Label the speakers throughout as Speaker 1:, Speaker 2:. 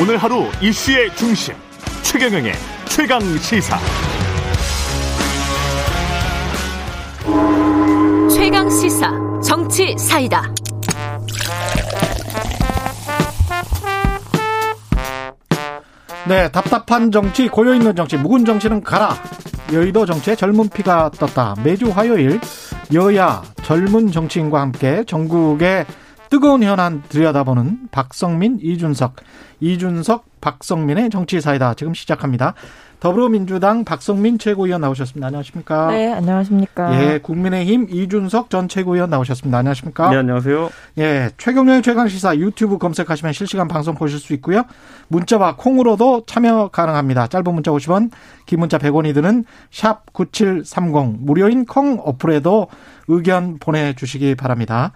Speaker 1: 오늘 하루 이슈의 중심 최경영의 최강 시사.
Speaker 2: 최강 시사 정치 사이다.
Speaker 3: 네, 답답한 정치, 고여있는 정치, 묵은 정치는 가라. 여의도 정치의 젊은 피가 떴다. 매주 화요일 여야 젊은 정치인과 함께 전국의 뜨거운 현안 들여다보는 박성민, 이준석, 이준석, 박성민의 정치사이다. 지금 시작합니다. 더불어민주당 박성민 최고위원 나오셨습니다. 안녕하십니까?
Speaker 4: 네, 안녕하십니까?
Speaker 3: 예, 국민의힘 이준석 전 최고위원 나오셨습니다. 안녕하십니까?
Speaker 5: 네, 안녕하세요.
Speaker 3: 예, 최경련의 최강 시사 유튜브 검색하시면 실시간 방송 보실 수 있고요. 문자와 콩으로도 참여 가능합니다. 짧은 문자 50원, 긴 문자 100원이 드는 샵 9730 무료인 콩 어플에도 의견 보내 주시기 바랍니다.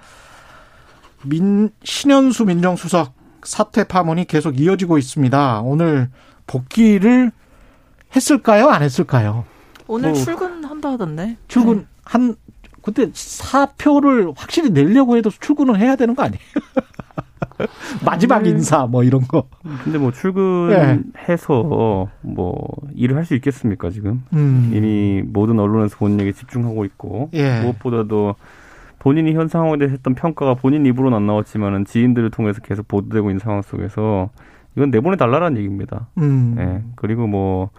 Speaker 3: 민, 신현수 민정수석 사퇴 파문이 계속 이어지고 있습니다. 오늘 복귀를 했을까요? 안 했을까요?
Speaker 4: 오늘
Speaker 3: 뭐,
Speaker 4: 출근한다 하던데.
Speaker 3: 출근
Speaker 4: 네.
Speaker 3: 한 그때 사표를 확실히 내려고 해도 출근은 해야 되는 거 아니에요? 마지막 인사 뭐 이런 거.
Speaker 5: 근데 뭐 출근해서 뭐 일을 할 수 있겠습니까 지금?
Speaker 3: 음.
Speaker 5: 이미 모든 언론에서 본인에게 집중하고 있고
Speaker 3: 예.
Speaker 5: 무엇보다도 본인이 현 상황에 대해서 했던 평가가 본인 입으로는 안 나왔지만은 지인들을 통해서 계속 보도되고 있는 상황 속에서 이건 내보내 달라는 얘기입니다.
Speaker 3: 음.
Speaker 5: 예. 그리고 뭐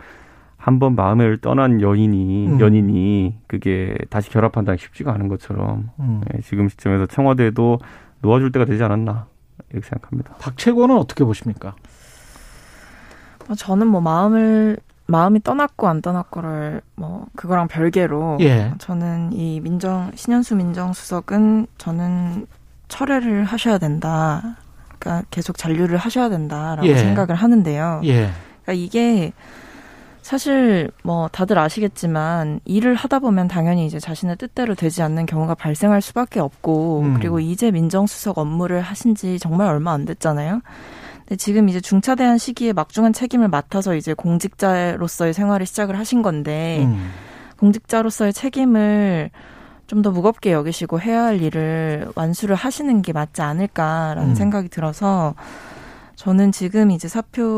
Speaker 5: 한번 마음을 떠난 여인이
Speaker 3: 음.
Speaker 5: 연인이 그게 다시 결합한다는 게 쉽지가 않은 것처럼
Speaker 3: 음.
Speaker 5: 예, 지금 시점에서 청와대도 놓아줄 때가 되지 않았나 이렇게 생각합니다.
Speaker 3: 박채권은 어떻게 보십니까?
Speaker 4: 어, 저는 뭐 마음을 마음이 떠났고 안 떠났고를 뭐 그거랑 별개로
Speaker 3: 예.
Speaker 4: 저는 이 민정 신현수 민정수석은 저는 철회를 하셔야 된다. 그러니까 계속 잔류를 하셔야 된다라고
Speaker 3: 예.
Speaker 4: 생각을 하는데요.
Speaker 3: 예.
Speaker 4: 그러니까 이게 사실 뭐 다들 아시겠지만 일을 하다 보면 당연히 이제 자신의 뜻대로 되지 않는 경우가 발생할 수밖에 없고
Speaker 3: 음.
Speaker 4: 그리고 이제 민정수석 업무를 하신 지 정말 얼마 안 됐잖아요. 근데 지금 이제 중차대한 시기에 막중한 책임을 맡아서 이제 공직자로서의 생활을 시작을 하신 건데
Speaker 3: 음.
Speaker 4: 공직자로서의 책임을 좀 더 무겁게 여기시고 해야 할 일을 완수를 하시는 게 맞지 않을까라는
Speaker 3: 음.
Speaker 4: 생각이 들어서 저는 지금 이제 사표를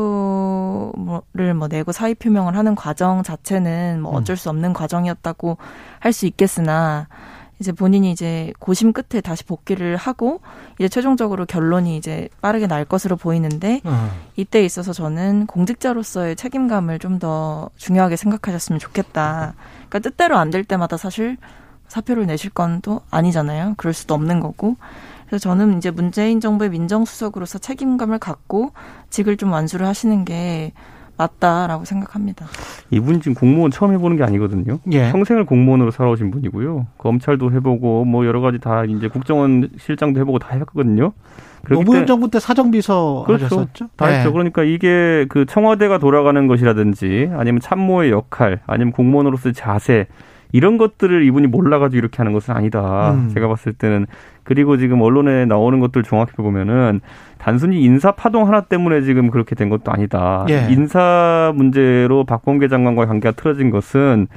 Speaker 4: 뭐 내고 사의 표명을 하는 과정 자체는 뭐
Speaker 3: 음.
Speaker 4: 어쩔 수 없는 과정이었다고 할 수 있겠으나 이제 본인이 이제 고심 끝에 다시 복귀를 하고 이제 최종적으로 결론이 이제 빠르게 날 것으로 보이는데
Speaker 3: 어.
Speaker 4: 이때 있어서 저는 공직자로서의 책임감을 좀 더 중요하게 생각하셨으면 좋겠다. 그러니까 뜻대로 안 될 때마다 사실 사표를 내실 건 또 아니잖아요. 그럴 수도 없는 거고. 그래서 저는 이제 문재인 정부의 민정수석으로서 책임감을 갖고 직을 좀 완수를 하시는 게 맞다라고 생각합니다.
Speaker 5: 이분 지금 공무원 처음 해보는 게 아니거든요.
Speaker 3: 예.
Speaker 5: 평생을 공무원으로 살아오신 분이고요. 검찰도 해보고 뭐 여러 가지 다 이제 국정원 실장도 해보고 다 했거든요. 그렇기
Speaker 3: 노무현
Speaker 5: 때문에-
Speaker 3: 정부 때 사정비서
Speaker 5: 그렇죠.
Speaker 3: 하셨었죠?
Speaker 5: 다
Speaker 3: 네.
Speaker 5: 했죠. 그러니까 이게 그 청와대가 돌아가는 것이라든지 아니면 참모의 역할 아니면 공무원으로서의 자세 이런 것들을 이분이 몰라가지고 이렇게 하는 것은 아니다.
Speaker 3: 음.
Speaker 5: 제가 봤을 때는 그리고 지금 언론에 나오는 것들 종합해 보면은 단순히 인사 파동 하나 때문에 지금 그렇게 된 것도 아니다.
Speaker 3: 예.
Speaker 5: 인사 문제로 박범계 장관과의 관계가 틀어진 것은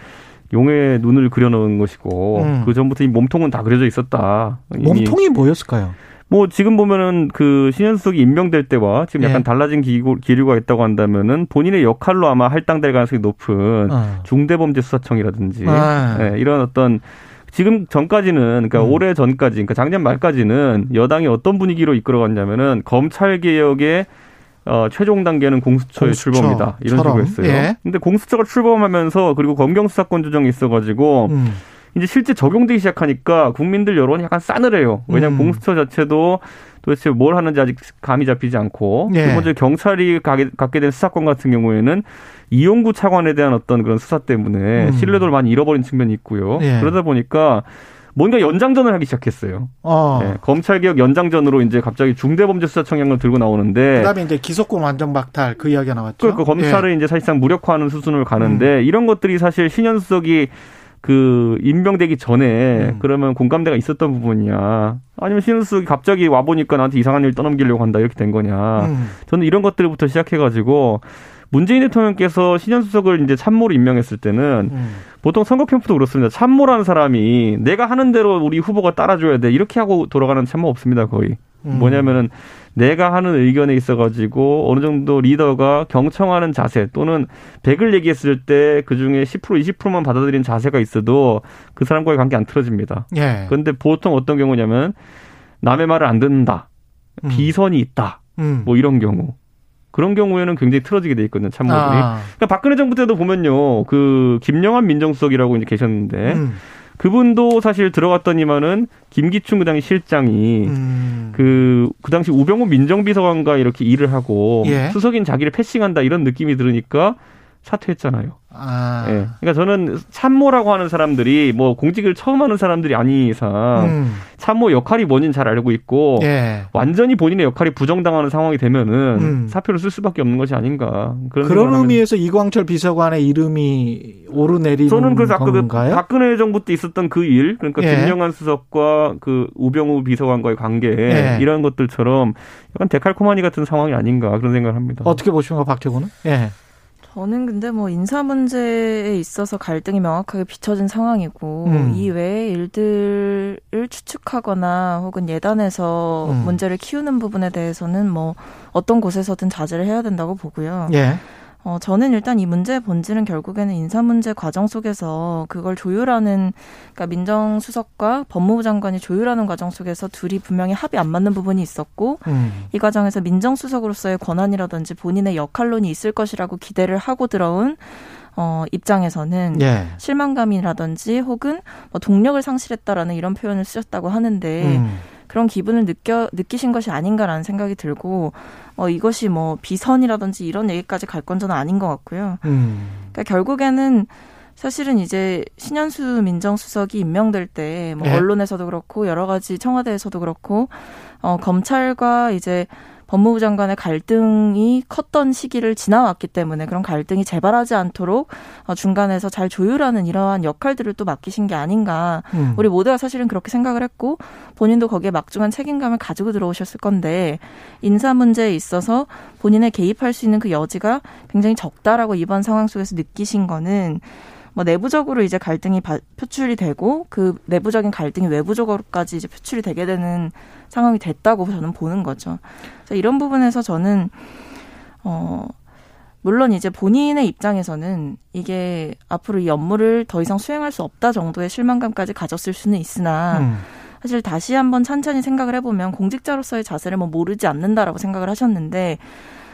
Speaker 5: 용의 눈을 그려놓은 것이고
Speaker 3: 음.
Speaker 5: 그 전부터 이 몸통은 다 그려져 있었다.
Speaker 3: 몸통이 뭐였을까요?
Speaker 5: 뭐 지금 보면은 그 신현수석이 임명될 때와 지금 약간
Speaker 3: 예.
Speaker 5: 달라진 기고, 기류가 있다고 한다면은 본인의 역할로 아마 할당될 가능성이 높은
Speaker 3: 어.
Speaker 5: 중대범죄수사청이라든지
Speaker 3: 아.
Speaker 5: 예, 이런 어떤 지금 전까지는 그러니까
Speaker 3: 음.
Speaker 5: 올해 전까지 그러니까 작년 말까지는 여당이 어떤 분위기로 이끌어갔냐면은 검찰 개혁의 어, 최종 단계는 공수처의
Speaker 3: 공수처
Speaker 5: 출범이다 이런 식으로. 했어요.
Speaker 3: 예.
Speaker 5: 근데 공수처가 출범하면서 그리고 검경 수사권 조정이 있어가지고
Speaker 3: 음.
Speaker 5: 이제 실제 적용되기 시작하니까 국민들 여론이 약간 싸늘해요. 왜냐하면
Speaker 3: 음.
Speaker 5: 공수처 자체도 도대체 뭘 하는지 아직 감이 잡히지 않고
Speaker 3: 예.
Speaker 5: 두 번째 경찰이 가게, 갖게 된 수사권 같은 경우에는 이용구 차관에 대한 어떤 그런 수사 때문에
Speaker 3: 음.
Speaker 5: 신뢰도를 많이 잃어버린 측면이 있고요.
Speaker 3: 예.
Speaker 5: 그러다 보니까 뭔가 연장전을 하기 시작했어요.
Speaker 3: 어.
Speaker 5: 예, 검찰개혁 연장전으로 이제 갑자기 중대범죄수사청량을 들고 나오는데
Speaker 3: 그다음에 이제 기소권 완전 박탈 그 이야기가 나왔죠.
Speaker 5: 그러니까 검찰을 이제 사실상 무력화하는 수순을 가는데 이런 것들이 사실 신현수석이 그 임명되기 전에
Speaker 3: 음.
Speaker 5: 그러면 공감대가 있었던 부분이야. 아니면 신현수석이 갑자기 와 보니까 나한테 이상한 일 떠넘기려고 한다 이렇게 된 거냐.
Speaker 3: 음.
Speaker 5: 저는 이런 것들부터 시작해가지고 문재인 대통령께서 신현수석을 이제 참모로 임명했을 때는
Speaker 3: 음.
Speaker 5: 보통 선거 캠프도 그렇습니다. 참모라는 사람이 내가 하는 대로 우리 후보가 따라줘야 돼 이렇게 하고 돌아가는 참모 없습니다 거의.
Speaker 3: 음.
Speaker 5: 뭐냐면은 내가 하는 의견에 있어가지고 어느 정도 리더가 경청하는 자세 또는 100을 얘기했을 때 그 중에 10% 20%만 받아들인 자세가 있어도 그 사람과의 관계 안 틀어집니다.
Speaker 3: 예.
Speaker 5: 그런데 보통 어떤 경우냐면 남의 말을 안 듣는다.
Speaker 3: 음.
Speaker 5: 비선이 있다.
Speaker 3: 음.
Speaker 5: 뭐 이런 경우. 그런 경우에는 굉장히 틀어지게 돼 있거든요, 참모들이.
Speaker 3: 아.
Speaker 5: 그러니까 박근혜 정부 때도 보면요, 그 김영환 민정수석이라고 이제 계셨는데
Speaker 3: 음.
Speaker 5: 그분도 사실 들어갔더니만은 김기춘 그 당시 실장이
Speaker 3: 음.
Speaker 5: 그, 그 당시 우병우 민정비서관과 이렇게 일을 하고
Speaker 3: 예.
Speaker 5: 수석인 자기를 패싱한다 이런 느낌이 들으니까 사퇴했잖아요.
Speaker 3: 아.
Speaker 5: 예. 그러니까 저는 참모라고 하는 사람들이 뭐 공직을 처음 하는 사람들이 아닌 이상
Speaker 3: 음.
Speaker 5: 참모 역할이 뭔지는 잘 알고 있고
Speaker 3: 예.
Speaker 5: 완전히 본인의 역할이 부정당하는 상황이 되면은
Speaker 3: 음.
Speaker 5: 사표를 쓸 수밖에 없는 것이 아닌가 그런
Speaker 3: 그런. 의미에서 이광철 비서관의 이름이 오르내리는
Speaker 5: 저는 그래서 아까 그? 박근혜 정부 때 있었던 그 일, 그러니까
Speaker 3: 예.
Speaker 5: 김영환 수석과 그 우병우 비서관과의 관계
Speaker 3: 예.
Speaker 5: 이런 것들처럼 약간 데칼코마니 같은 상황이 아닌가 그런 생각을 합니다.
Speaker 3: 어떻게 보십니까, 박태구는? 예.
Speaker 4: 저는 근데 뭐 인사 문제에 있어서 갈등이 명확하게 비춰진 상황이고
Speaker 3: 음.
Speaker 4: 이 외의 일들을 추측하거나 혹은 예단해서
Speaker 3: 음.
Speaker 4: 문제를 키우는 부분에 대해서는 뭐 어떤 곳에서든 자제를 해야 된다고 보고요.
Speaker 3: 예.
Speaker 4: 어, 저는 일단 이 문제의 본질은 결국에는 인사 문제 과정 속에서 그걸 조율하는, 그러니까 민정수석과 법무부 장관이 조율하는 과정 속에서 둘이 분명히 합이 안 맞는 부분이 있었고,
Speaker 3: 음.
Speaker 4: 이 과정에서 민정수석으로서의 권한이라든지 본인의 역할론이 있을 것이라고 기대를 하고 들어온, 어, 입장에서는
Speaker 3: 예.
Speaker 4: 실망감이라든지 혹은 뭐 동력을 상실했다라는 이런 표현을 쓰셨다고 하는데,
Speaker 3: 음.
Speaker 4: 그런 기분을 느껴 느끼신 것이 아닌가라는 생각이 들고 어 이것이 뭐 비선이라든지 이런 얘기까지 갈 건 저는 아닌 것 같고요.
Speaker 3: 음.
Speaker 4: 그러니까 결국에는 사실은 이제 신현수 민정수석이 임명될 때뭐
Speaker 3: 네.
Speaker 4: 언론에서도 그렇고 여러 가지 청와대에서도 그렇고 어 검찰과 이제 법무부 장관의 갈등이 컸던 시기를 지나왔기 때문에 그런 갈등이 재발하지 않도록 어 중간에서 잘 조율하는 이러한 역할들을 또 맡기신 게 아닌가
Speaker 3: 음.
Speaker 4: 우리 모두가 사실은 그렇게 생각을 했고 본인도 거기에 막중한 책임감을 가지고 들어오셨을 건데 인사 문제에 있어서 본인의 개입할 수 있는 그 여지가 굉장히 적다라고 이번 상황 속에서 느끼신 거는 뭐 내부적으로 이제 갈등이 바- 표출이 되고 그 내부적인 갈등이 외부적으로까지 이제 표출이 되게 되는 상황이 됐다고 저는 보는 거죠. 그래서 이런 부분에서 저는 어 물론 이제 본인의 입장에서는 이게 앞으로 이 업무를 더 이상 수행할 수 없다 정도의 실망감까지 가졌을 수는 있으나
Speaker 3: 음.
Speaker 4: 사실 다시 한번 찬찬히 생각을 해보면 공직자로서의 자세를 뭐 모르지 않는다라고 생각을 하셨는데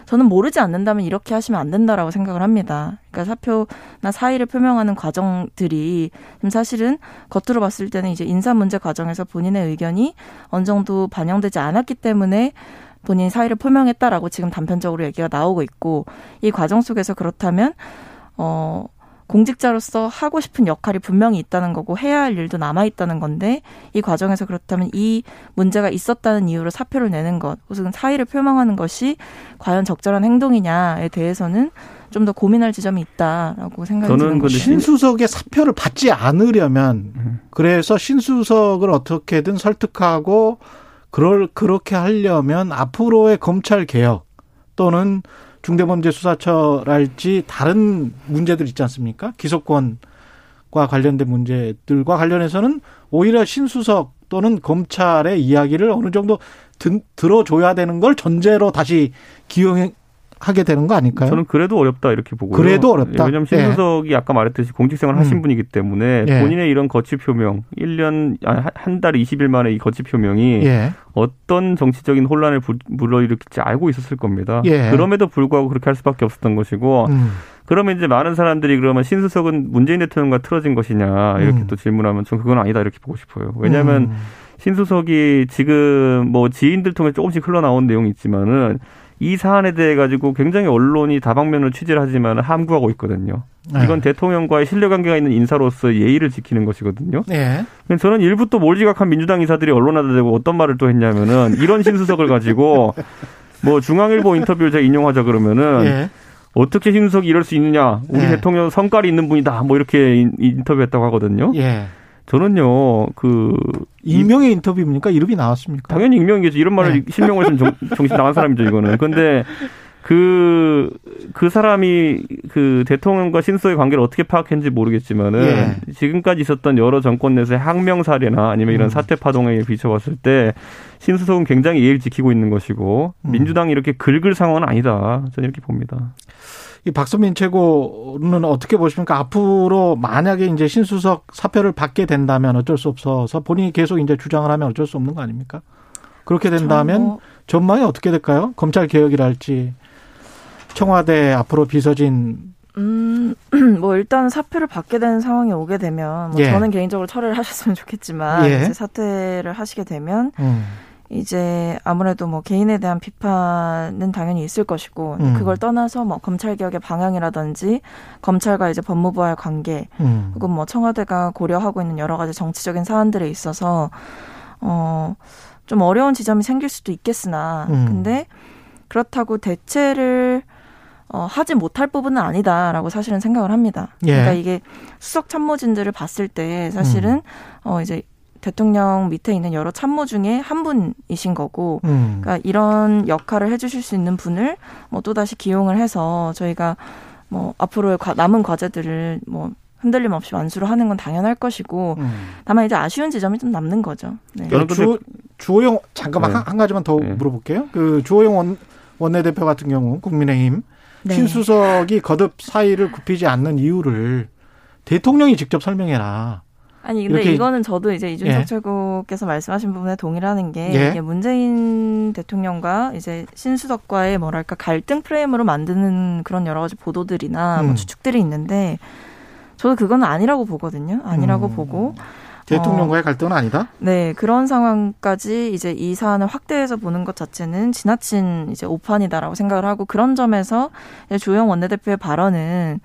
Speaker 4: 저는 모르지 않는다면 이렇게 하시면 안 된다라고 생각을 합니다. 그러니까 사표나 사의를 표명하는 과정들이 지금 사실은 겉으로 봤을 때는 이제 인사 문제 과정에서 본인의 의견이 어느 정도 반영되지 않았기 때문에 본인이 사의를 표명했다라고 지금 단편적으로 얘기가 나오고 있고 이 과정 속에서 그렇다면 어 공직자로서 하고 싶은 역할이 분명히 있다는 거고 해야 할 일도 남아 있다는 건데 이 과정에서 그렇다면 이 문제가 있었다는 이유로 사표를 내는 것 혹은 사의를 표명하는 것이 과연 적절한 행동이냐에 대해서는 좀 더 고민할 지점이 있다라고 생각이
Speaker 5: 저는
Speaker 4: 드는 거죠.
Speaker 3: 신수석의 사표를 받지 않으려면
Speaker 5: 음.
Speaker 3: 그래서 신수석을 어떻게든 설득하고 그럴 그렇게 하려면 앞으로의 검찰 개혁 또는 중대범죄수사처랄지 다른 문제들 있지 않습니까? 기소권과 관련된 문제들과 관련해서는 오히려 신수석 또는 검찰의 이야기를 어느 정도 든, 들어줘야 되는 걸 전제로 다시 기용 하게 되는 거 아닐까요?
Speaker 5: 저는 그래도 어렵다 이렇게 보고요.
Speaker 3: 그래도 어렵다?
Speaker 5: 예, 왜냐하면 신수석이 아까 말했듯이 공직생활 하신
Speaker 3: 음.
Speaker 5: 분이기 때문에
Speaker 3: 예.
Speaker 5: 본인의 이런 거취 표명, 1년 한 달 20일 만에 이 거취 표명이
Speaker 3: 예.
Speaker 5: 어떤 정치적인 혼란을 부- 불러일으킬지 알고 있었을 겁니다.
Speaker 3: 예.
Speaker 5: 그럼에도 불구하고 그렇게 할 수밖에 없었던 것이고
Speaker 3: 음.
Speaker 5: 그러면 이제 많은 사람들이 그러면 신수석은 문재인 대통령과 틀어진 것이냐 이렇게
Speaker 3: 음.
Speaker 5: 또 질문하면 전 그건 아니다 이렇게 보고 싶어요. 왜냐하면
Speaker 3: 음.
Speaker 5: 신수석이 지금 뭐 지인들 통해 조금씩 흘러나온 내용이 있지만은 이 사안에 대해 가지고 굉장히 언론이 다방면으로 취재를 하지만 함구하고 있거든요. 이건
Speaker 3: 네.
Speaker 5: 대통령과의 신뢰관계가 있는 인사로서 예의를 지키는 것이거든요.
Speaker 3: 예.
Speaker 5: 근데 저는 일부 또 몰지각한 민주당 인사들이 언론하다 대고 어떤 말을 또 했냐면은 이런 신수석을 가지고 뭐 중앙일보 인터뷰를 제가 인용하자 그러면은
Speaker 3: 예.
Speaker 5: 어떻게 신수석이 이럴 수 있느냐 우리
Speaker 3: 네.
Speaker 5: 대통령 성깔이 있는 분이다 뭐 이렇게 인- 인터뷰했다고 하거든요.
Speaker 3: 예.
Speaker 5: 저는요 그
Speaker 3: 익명의 인터뷰입니까? 이름이 나왔습니까?
Speaker 5: 당연히 익명이겠죠. 이런 말을
Speaker 3: 네.
Speaker 5: 실명을 했으면 정, 정신 나간 사람이죠, 이거는. 근데 그, 그 사람이 그 대통령과 신수석의 관계를 어떻게 파악했는지 모르겠지만은
Speaker 3: 예.
Speaker 5: 지금까지 있었던 여러 정권 내에서의 항명 사례나 아니면 이런
Speaker 3: 음.
Speaker 5: 사태 파동에 비춰봤을 때 신수석은 굉장히 예의를 지키고 있는 것이고
Speaker 3: 음.
Speaker 5: 민주당이 이렇게 긁을 상황은 아니다. 저는 이렇게 봅니다.
Speaker 3: 이 박선민 최고는 어떻게 보십니까? 앞으로 만약에 이제 신수석 사표를 받게 된다면 어쩔 수 없어서 본인이 계속 이제 주장을 하면 어쩔 수 없는 거 아닙니까? 그렇게 된다면
Speaker 4: 뭐
Speaker 3: 전망이 어떻게 될까요? 검찰 개혁이랄지 청와대 앞으로 비서진
Speaker 4: 음, 뭐 일단 사표를 받게 되는 상황이 오게 되면 뭐
Speaker 3: 예.
Speaker 4: 저는 개인적으로 철회를 하셨으면 좋겠지만
Speaker 3: 예.
Speaker 4: 이제 사퇴를 하시게 되면
Speaker 3: 음,
Speaker 4: 이제 아무래도 뭐 개인에 대한 비판은 당연히 있을 것이고
Speaker 3: 음.
Speaker 4: 그걸 떠나서 뭐 검찰 개혁의 방향이라든지 검찰과 이제 법무부와의 관계
Speaker 3: 음.
Speaker 4: 혹은 뭐 청와대가 고려하고 있는 여러 가지 정치적인 사안들에 있어서 어 좀 어려운 지점이 생길 수도 있겠으나
Speaker 3: 음.
Speaker 4: 근데 그렇다고 대체를 어, 하지 못할 부분은 아니다라고 사실은 생각을 합니다.
Speaker 3: 예.
Speaker 4: 그러니까 이게 수석 참모진들을 봤을 때
Speaker 3: 음.
Speaker 4: 사실은 어 이제 대통령 밑에 있는 여러 참모 중에 한 분이신 거고
Speaker 3: 음.
Speaker 4: 그러니까 이런 역할을 해주실 수 있는 분을 뭐 또 다시 기용을 해서 저희가 뭐 앞으로의 과- 남은 과제들을 뭐 흔들림 없이 완수를 하는 건 당연할 것이고
Speaker 3: 음.
Speaker 4: 다만 이제 아쉬운 지점이 좀 남는 거죠. 네.
Speaker 5: 저는
Speaker 3: 주, 주호영 잠깐만
Speaker 5: 네.
Speaker 3: 한, 한 가지만 더
Speaker 5: 네.
Speaker 3: 물어볼게요. 그 주호영 원, 원내대표 같은 경우 국민의힘
Speaker 4: 네.
Speaker 3: 신수석이 거듭 사의를 굽히지 않는 이유를 대통령이 직접 설명해라.
Speaker 4: 아니 근데 이거는 저도 이제 이준석
Speaker 3: 예.
Speaker 4: 최고께서 말씀하신 부분에 동의를 하는 게
Speaker 3: 예.
Speaker 4: 이게 문재인 대통령과 이제 신수석과의 뭐랄까 갈등 프레임으로 만드는 그런 여러 가지 보도들이나
Speaker 3: 음.
Speaker 4: 뭐 추측들이 있는데 저도 그건 아니라고 보거든요. 아니라고
Speaker 3: 음.
Speaker 4: 보고
Speaker 3: 대통령과의 갈등은 아니다.
Speaker 4: 네, 그런 상황까지 이제 이 사안을 확대해서 보는 것 자체는 지나친 이제 오판이다라고 생각을 하고 그런 점에서 조영 원내대표의 발언은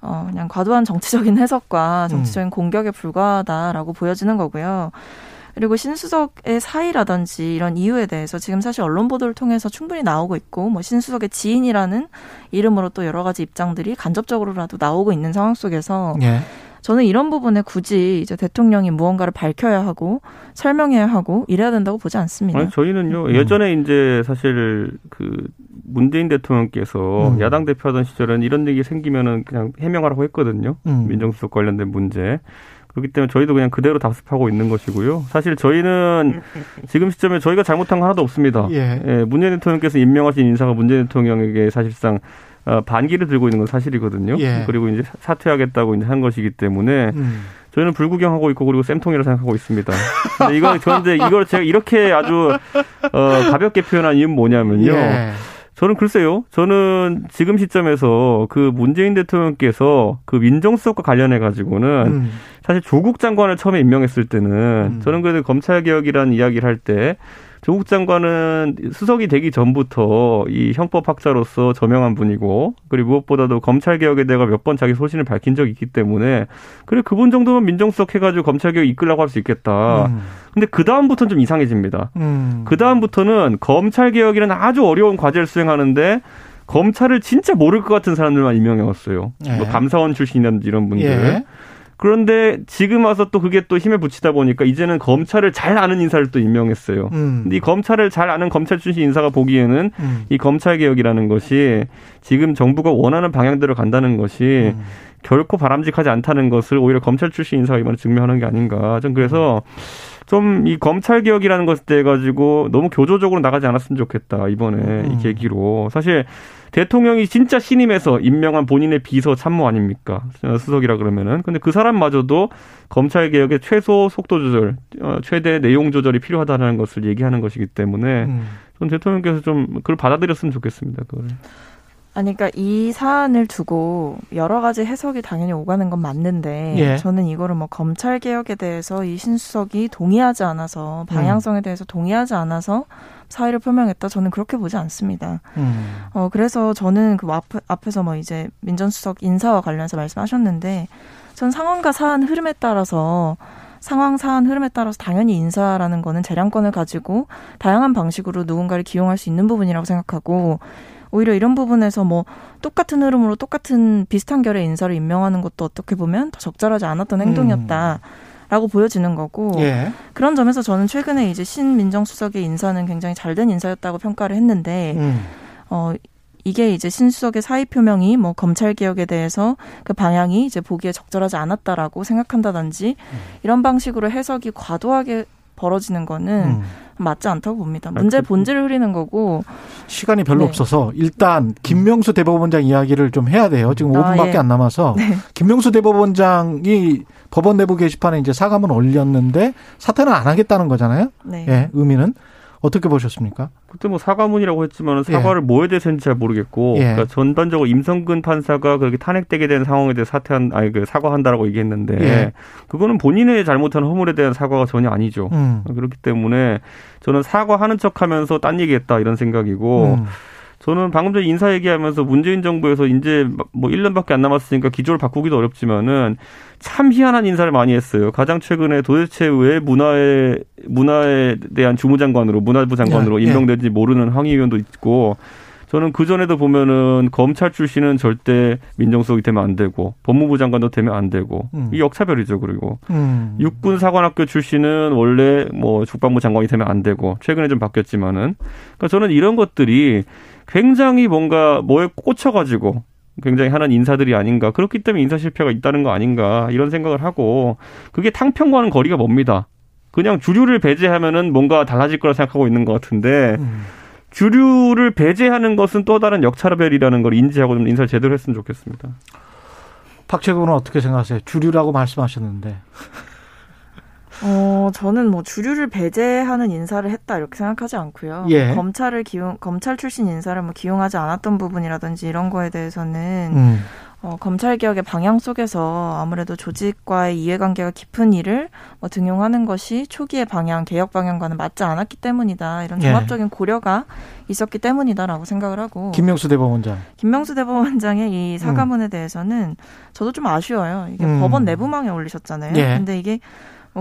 Speaker 4: 어, 그냥 과도한 정치적인 해석과 정치적인 공격에 불과하다라고 보여지는 거고요. 그리고 신수석의 사의라든지 이런 이유에 대해서 지금 사실 언론 보도를 통해서 충분히 나오고 있고 뭐 신수석의 지인이라는 이름으로 또 여러 가지 입장들이 간접적으로라도 나오고 있는 상황 속에서
Speaker 3: 예.
Speaker 4: 저는 이런 부분에 굳이 이제 대통령이 무언가를 밝혀야 하고 설명해야 하고 이래야 된다고 보지 않습니다.
Speaker 5: 아니, 저희는요
Speaker 3: 음.
Speaker 5: 예전에 이제 사실 그 문재인 대통령께서
Speaker 3: 음.
Speaker 5: 야당 대표하던 시절은 이런 얘기 생기면은 그냥 해명하라고 했거든요.
Speaker 3: 음.
Speaker 5: 민정수석 관련된 문제. 그렇기 때문에 저희도 그냥 그대로 답습하고 있는 것이고요. 사실 저희는 지금 시점에 저희가 잘못한 거 하나도 없습니다.
Speaker 3: 예.
Speaker 5: 예, 문재인 대통령께서 임명하신 인사가 문재인 대통령에게 사실상 어, 반기를 들고 있는 건 사실이거든요.
Speaker 3: 예.
Speaker 5: 그리고 이제 사퇴하겠다고 이제 한 것이기 때문에
Speaker 3: 음.
Speaker 5: 저희는 불구경하고 있고 그리고 쌤통이라 생각하고 있습니다. 근데 이거 저는 이제 이걸 제가 이렇게 아주 어, 가볍게 표현한 이유는 뭐냐면요.
Speaker 3: 예.
Speaker 5: 저는 글쎄요. 저는 지금 시점에서 그 문재인 대통령께서 그 민정수석과 관련해 가지고는
Speaker 3: 음.
Speaker 5: 사실 조국 장관을 처음에 임명했을 때는
Speaker 3: 음.
Speaker 5: 저는 그래도 검찰 개혁이라는 이야기를 할때 조국 장관은 수석이 되기 전부터 이 형법학자로서 저명한 분이고 그리고 무엇보다도 검찰 개혁에 대해 몇 번 자기 소신을 밝힌 적이 있기 때문에 그래 그분 정도면 민정수석 해가지고 검찰 개혁 이끌라고 할 수 있겠다.
Speaker 3: 음.
Speaker 5: 근데 그 다음부터는 좀 이상해집니다.
Speaker 3: 음.
Speaker 5: 그 다음부터는 검찰 개혁이라는 아주 어려운 과제를 수행하는데 검찰을 진짜 모를 것 같은 사람들만 임명해 왔어요.
Speaker 3: 예.
Speaker 5: 뭐 감사원 출신이라든지 이런 분들.
Speaker 3: 예.
Speaker 5: 그런데 지금 와서 또 그게 또 힘에 붙이다 보니까 이제는 검찰을 잘 아는 인사를 또 임명했어요.
Speaker 3: 음.
Speaker 5: 근데 이 검찰을 잘 아는 검찰 출신 인사가 보기에는
Speaker 3: 음.
Speaker 5: 이 검찰 개혁이라는 것이 지금 정부가 원하는 방향대로 간다는 것이
Speaker 3: 음.
Speaker 5: 결코 바람직하지 않다는 것을 오히려 검찰 출신 인사가 이번에 증명하는 게 아닌가. 전 그래서 좀 이 검찰 개혁이라는 것에 대해 가지고 너무 교조적으로 나가지 않았으면 좋겠다. 이번에
Speaker 3: 음.
Speaker 5: 이 계기로. 사실 대통령이 진짜 신임해서 임명한 본인의 비서 참모 아닙니까? 어, 수석이라 그러면은. 근데 그 사람마저도 검찰 개혁의 최소 속도 조절, 어, 최대 내용 조절이 필요하다는 것을 얘기하는 것이기 때문에
Speaker 3: 음.
Speaker 5: 전 대통령께서 좀 그걸 받아들였으면 좋겠습니다. 그거를.
Speaker 4: 아니, 그러니까 이 사안을 두고 여러 가지 해석이 당연히 오가는 건 맞는데
Speaker 3: 예.
Speaker 4: 저는 이거를 뭐 검찰 개혁에 대해서 이 신수석이 동의하지 않아서 방향성에 대해서 동의하지 않아서 사의를 표명했다. 저는 그렇게 보지 않습니다.
Speaker 3: 음.
Speaker 4: 어 그래서 저는 그 앞, 앞에서 뭐 이제 민전수석 인사와 관련해서 말씀하셨는데 전 상황과 사안 흐름에 따라서 상황 사안 흐름에 따라서 당연히 인사라는 거는 재량권을 가지고 다양한 방식으로 누군가를 기용할 수 있는 부분이라고 생각하고 오히려 이런 부분에서 뭐 똑같은 흐름으로 똑같은 비슷한 결의 인사를 임명하는 것도 어떻게 보면 더 적절하지 않았던 행동이었다라고 보여지는 거고
Speaker 3: 예.
Speaker 4: 그런 점에서 저는 최근에 이제 신민정 수석의 인사는 굉장히 잘된 인사였다고 평가를 했는데
Speaker 3: 음.
Speaker 4: 어 이게 이제 신수석의 사의 표명이 뭐 검찰 개혁에 대해서 그 방향이 이제 보기에 적절하지 않았다라고 생각한다든지 이런 방식으로 해석이 과도하게 벌어지는 거는
Speaker 3: 음.
Speaker 4: 맞지 않다고 봅니다. 문제
Speaker 5: 그-
Speaker 4: 본질을 흐리는 거고
Speaker 3: 시간이 별로
Speaker 4: 네.
Speaker 3: 없어서 일단 김명수 대법원장 이야기를 좀 해야 돼요. 지금
Speaker 4: 아,
Speaker 3: 5분밖에
Speaker 4: 예.
Speaker 3: 안 남아서
Speaker 4: 네.
Speaker 3: 김명수 대법원장이 법원 내부 게시판에 이제 사과문 올렸는데 사퇴는 안 하겠다는 거잖아요.
Speaker 4: 네.
Speaker 3: 예, 의미는 어떻게 보셨습니까?
Speaker 5: 그때 뭐 사과문이라고 했지만
Speaker 3: 예.
Speaker 5: 사과를 뭐에 대해서인지 잘 모르겠고
Speaker 3: 예.
Speaker 5: 그러니까 전반적으로 임성근 판사가 그렇게 탄핵되게 된 상황에 대해 서 사퇴한 아니 그 사과한다라고 얘기했는데
Speaker 3: 예.
Speaker 5: 그거는 본인의 잘못한 허물에 대한 사과가 전혀 아니죠.
Speaker 3: 음.
Speaker 5: 그렇기 때문에 저는 사과하는 척하면서 딴 얘기했다 이런 생각이고
Speaker 3: 음.
Speaker 5: 저는 방금 전에 인사 얘기하면서 문재인 정부에서 이제 뭐 1년밖에 안 남았으니까 기조를 바꾸기도 어렵지만은 참 희한한 인사를 많이 했어요. 가장 최근에 도대체 왜 문화에 문화에 대한 주무장관으로 문화부 장관으로
Speaker 3: 예, 예.
Speaker 5: 임명된지 모르는 황희 의원도 있고 저는 그 전에도 보면은 검찰 출신은 절대 민정수석이 되면 안 되고 법무부 장관도 되면 안 되고
Speaker 3: 음.
Speaker 5: 이 역차별이죠. 그리고
Speaker 3: 음.
Speaker 5: 육군 사관학교 출신은 원래 뭐 국방부 장관이 되면 안 되고 최근에 좀 바뀌었지만은 그러니까 저는 이런 것들이 굉장히 뭔가 뭐에 꽂혀가지고 굉장히 하는 인사들이 아닌가 그렇기 때문에 인사 실패가 있다는 거 아닌가 이런 생각을 하고 그게 탕평과는 거리가 멉니다. 그냥 주류를 배제하면은 뭔가 달라질 거라 생각하고 있는 것 같은데
Speaker 3: 음.
Speaker 5: 주류를 배제하는 것은 또 다른 역차별이라는 걸 인지하고 좀 인사를 제대로 했으면 좋겠습니다.
Speaker 3: 박채근은 어떻게 생각하세요? 주류라고 말씀하셨는데.
Speaker 4: 어, 저는 뭐 주류를 배제하는 인사를 했다 이렇게 생각하지 않고요.
Speaker 3: 예.
Speaker 4: 검찰을 기용 검찰 출신 인사를 뭐 기용하지 않았던 부분이라든지 이런 거에 대해서는
Speaker 3: 음.
Speaker 4: 어, 검찰 개혁의 방향 속에서 아무래도 조직과의 이해관계가 깊은 일을 뭐 등용하는 것이 초기의 방향, 개혁 방향과는 맞지 않았기 때문이다. 이런
Speaker 3: 예.
Speaker 4: 종합적인 고려가 있었기 때문이다라고 생각을 하고
Speaker 3: 김명수 대법원장.
Speaker 4: 김명수 대법원장의 이 사과문에 대해서는 저도 좀 아쉬워요. 이게
Speaker 3: 음.
Speaker 4: 법원 내부망에 올리셨잖아요.
Speaker 3: 예.
Speaker 4: 근데 이게 뭐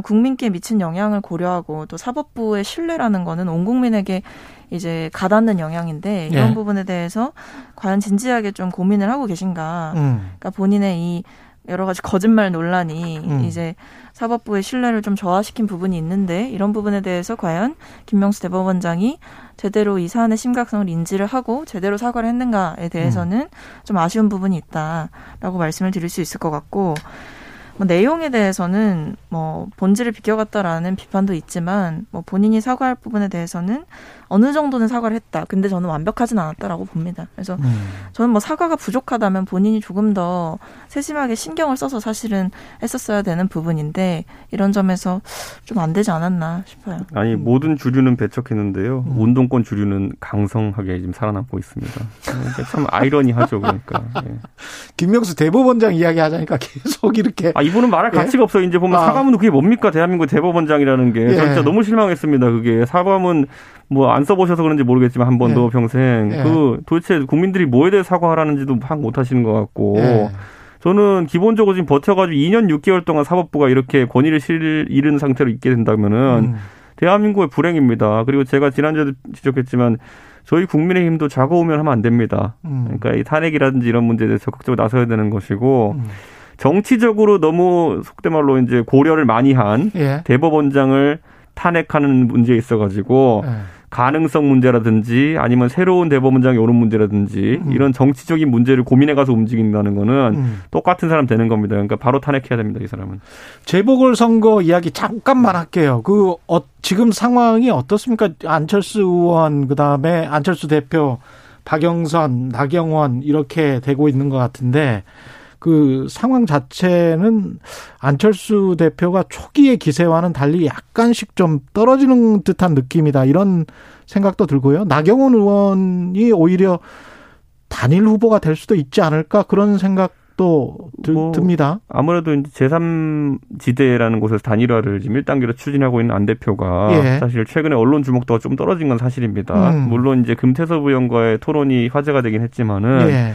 Speaker 4: 국민께 미친 영향을 고려하고 또 사법부의 신뢰라는 거는 온 국민에게 이제 가닿는 영향인데 이런
Speaker 3: 예.
Speaker 4: 부분에 대해서 과연 진지하게 좀 고민을 하고 계신가.
Speaker 3: 음.
Speaker 4: 그러니까 본인의 이 여러 가지 거짓말 논란이
Speaker 3: 음.
Speaker 4: 이제 사법부의 신뢰를 좀 저하시킨 부분이 있는데 이런 부분에 대해서 과연 김명수 대법원장이 제대로 이 사안의 심각성을 인지를 하고 제대로 사과를 했는가에 대해서는
Speaker 3: 음.
Speaker 4: 좀 아쉬운 부분이 있다라고 말씀을 드릴 수 있을 것 같고 뭐 내용에 대해서는 뭐 본질을 비껴갔다라는 비판도 있지만 뭐 본인이 사과할 부분에 대해서는 어느 정도는 사과를 했다. 근데 저는 완벽하진 않았다라고 봅니다. 그래서
Speaker 3: 음.
Speaker 4: 저는 뭐 사과가 부족하다면 본인이 조금 더 세심하게 신경을 써서 사실은 했었어야 되는 부분인데 이런 점에서 좀 안 되지 않았나 싶어요.
Speaker 5: 아니 모든 주류는 배척했는데요.
Speaker 3: 음.
Speaker 5: 운동권 주류는 강성하게 지금 살아남고 있습니다. 참 아이러니하죠, 그러니까. 예.
Speaker 3: 김명수 대법원장 이야기 하자니까 계속 이렇게.
Speaker 5: 아 이분은 말할
Speaker 3: 예?
Speaker 5: 가치가 없어요. 이제 보면
Speaker 3: 아.
Speaker 5: 사과문은 그게 뭡니까 대한민국 대법원장이라는 게
Speaker 3: 예.
Speaker 5: 저 진짜 너무 실망했습니다. 그게 사과문 뭐 안 써보셔서 그런지 모르겠지만 한 번도
Speaker 3: 예.
Speaker 5: 평생
Speaker 3: 예.
Speaker 5: 그 도대체 국민들이 뭐에 대해 사과하라는지도 파악 못 하시는 것 같고.
Speaker 3: 예.
Speaker 5: 저는 기본적으로 지금 버텨가지고 2년 6개월 동안 사법부가 이렇게 권위를 실, 잃은 상태로 있게 된다면은
Speaker 3: 음.
Speaker 5: 대한민국의 불행입니다. 그리고 제가 지난주에도 지적했지만 저희 국민의힘도 좌고 우면 하면 안 됩니다.
Speaker 3: 음.
Speaker 5: 그러니까 이 탄핵이라든지 이런 문제에 대해서 적극적으로 나서야 되는 것이고
Speaker 3: 음.
Speaker 5: 정치적으로 너무 속된 말로 이제 고려를 많이 한
Speaker 3: 예.
Speaker 5: 대법원장을 탄핵하는 문제에 있어가지고
Speaker 3: 예.
Speaker 5: 가능성 문제라든지 아니면 새로운 대법원장이 오는 문제라든지
Speaker 3: 음.
Speaker 5: 이런 정치적인 문제를 고민해 가서 움직인다는 거는
Speaker 3: 음.
Speaker 5: 똑같은 사람 되는 겁니다. 그러니까 바로 탄핵해야 됩니다. 이 사람은.
Speaker 3: 재보궐 선거 이야기 잠깐만 할게요. 그 어, 지금 상황이 어떻습니까? 안철수 의원 그다음에 안철수 대표 박영선, 나경원 이렇게 되고 있는 것 같은데 그 상황 자체는 안철수 대표가 초기의 기세와는 달리 약간씩 좀 떨어지는 듯한 느낌이다. 이런 생각도 들고요. 나경원 의원이 오히려 단일 후보가 될 수도 있지 않을까 그런 생각도 드,
Speaker 5: 뭐,
Speaker 3: 듭니다.
Speaker 5: 아무래도 이제 제3지대라는 곳에서 단일화를 지금 1단계로 추진하고 있는 안 대표가
Speaker 3: 예.
Speaker 5: 사실 최근에 언론 주목도가 좀 떨어진 건 사실입니다.
Speaker 3: 음.
Speaker 5: 물론 이제 금태섭 의원과의 토론이 화제가 되긴 했지만은
Speaker 3: 예.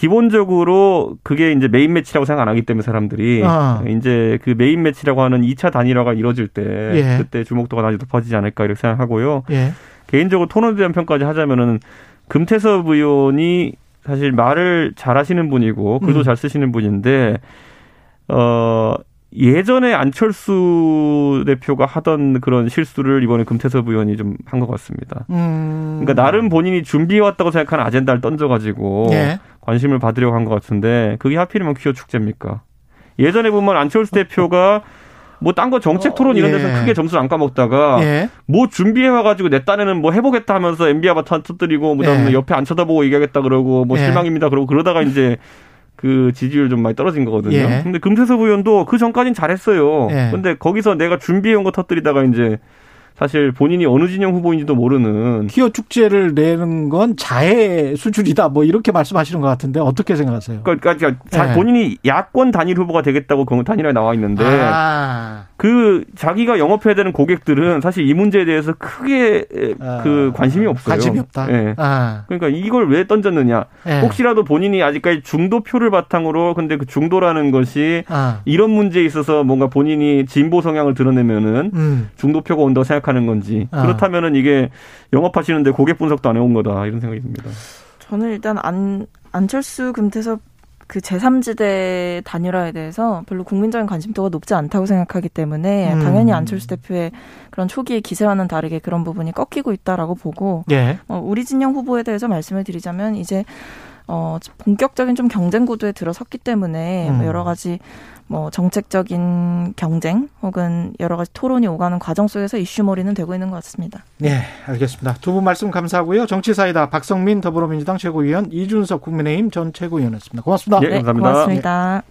Speaker 5: 기본적으로 그게 이제 메인 매치라고 생각 안 하기 때문에 사람들이
Speaker 3: 아.
Speaker 5: 이제 그 메인 매치라고 하는 2차 단일화가 이루어질 때
Speaker 3: 예.
Speaker 5: 그때 주목도가 다시 높아지지 않을까 이렇게 생각하고요.
Speaker 3: 예.
Speaker 5: 개인적으로 토론에 대한 평가까지 하자면은 금태섭 의원이 사실 말을 잘 하시는 분이고 글도
Speaker 3: 음.
Speaker 5: 잘 쓰시는 분인데 어 예전에 안철수 대표가 하던 그런 실수를 이번에 금태섭 의원이 좀 한 것 같습니다.
Speaker 3: 음.
Speaker 5: 그러니까 나름 본인이 준비해왔다고 생각하는 아젠다를 던져가지고
Speaker 3: 예.
Speaker 5: 관심을 받으려고 한 것 같은데 그게 하필이면 퀴어 축제입니까? 예전에 보면 안철수 대표가 뭐 딴 거 정책 토론 이런 데서
Speaker 3: 예.
Speaker 5: 크게 점수를 안 까먹다가
Speaker 3: 예.
Speaker 5: 뭐 준비해 와가지고 내 딴에는 뭐 해보겠다 하면서 MB 아바타 터뜨리고 그다음에
Speaker 3: 예.
Speaker 5: 옆에 안 쳐다보고 얘기하겠다 그러고 뭐
Speaker 3: 예.
Speaker 5: 실망입니다 그러고 그러다가 이제 그 지지율 좀 많이 떨어진 거거든요.
Speaker 3: 예.
Speaker 5: 근데 금태섭 의원도 그 전까진 잘했어요.
Speaker 3: 예.
Speaker 5: 근데 거기서 내가 준비해온 거 터뜨리다가 이제 사실 본인이 어느 진영 후보인지도 모르는
Speaker 3: 키어 축제를 내는 건 자해 수준이다. 뭐 이렇게 말씀하시는 것 같은데 어떻게 생각하세요?
Speaker 5: 그러니까, 그러니까 자-
Speaker 3: 예.
Speaker 5: 본인이 야권 단일 후보가 되겠다고 그 단일화에 나와 있는데
Speaker 3: 아.
Speaker 5: 그 자기가 영업해야 되는 고객들은 사실 이 문제에 대해서 크게
Speaker 3: 아.
Speaker 5: 그 관심이 없어요.
Speaker 3: 관심이 없다.
Speaker 5: 예.
Speaker 3: 아.
Speaker 5: 그러니까 이걸 왜 던졌느냐?
Speaker 3: 예.
Speaker 5: 혹시라도 본인이 아직까지 중도표를 바탕으로 근데 그 중도라는 것이
Speaker 3: 아.
Speaker 5: 이런 문제에 있어서 뭔가 본인이 진보 성향을 드러내면은
Speaker 3: 음.
Speaker 5: 중도표가 온다고 생각 하는 건지
Speaker 3: 아.
Speaker 5: 그렇다면은 이게 영업하시는데 고객 분석도 안 해온 거다 이런 생각이 듭니다.
Speaker 4: 저는 일단 안 안철수 금태섭 그 제3지대 단일화에 대해서 별로 국민적인 관심도가 높지 않다고 생각하기 때문에
Speaker 3: 음.
Speaker 4: 당연히 안철수 대표의 그런 초기의 기세와는 다르게 그런 부분이 꺾이고 있다라고 보고
Speaker 3: 예.
Speaker 4: 어, 우리 진영 후보에 대해서 말씀을 드리자면 이제 어, 본격적인 좀 경쟁 구도에 들어섰기 때문에 뭐
Speaker 3: 음.
Speaker 4: 여러 가지 뭐 정책적인 경쟁 혹은 여러 가지 토론이 오가는 과정 속에서 이슈몰이는 되고 있는 것 같습니다.
Speaker 3: 네, 알겠습니다. 두 분 말씀 감사하고요. 정치사이다 박성민 더불어민주당 최고위원 이준석 국민의힘 전 최고위원이었습니다. 고맙습니다.
Speaker 5: 예, 감사합니다.
Speaker 4: 고맙습니다.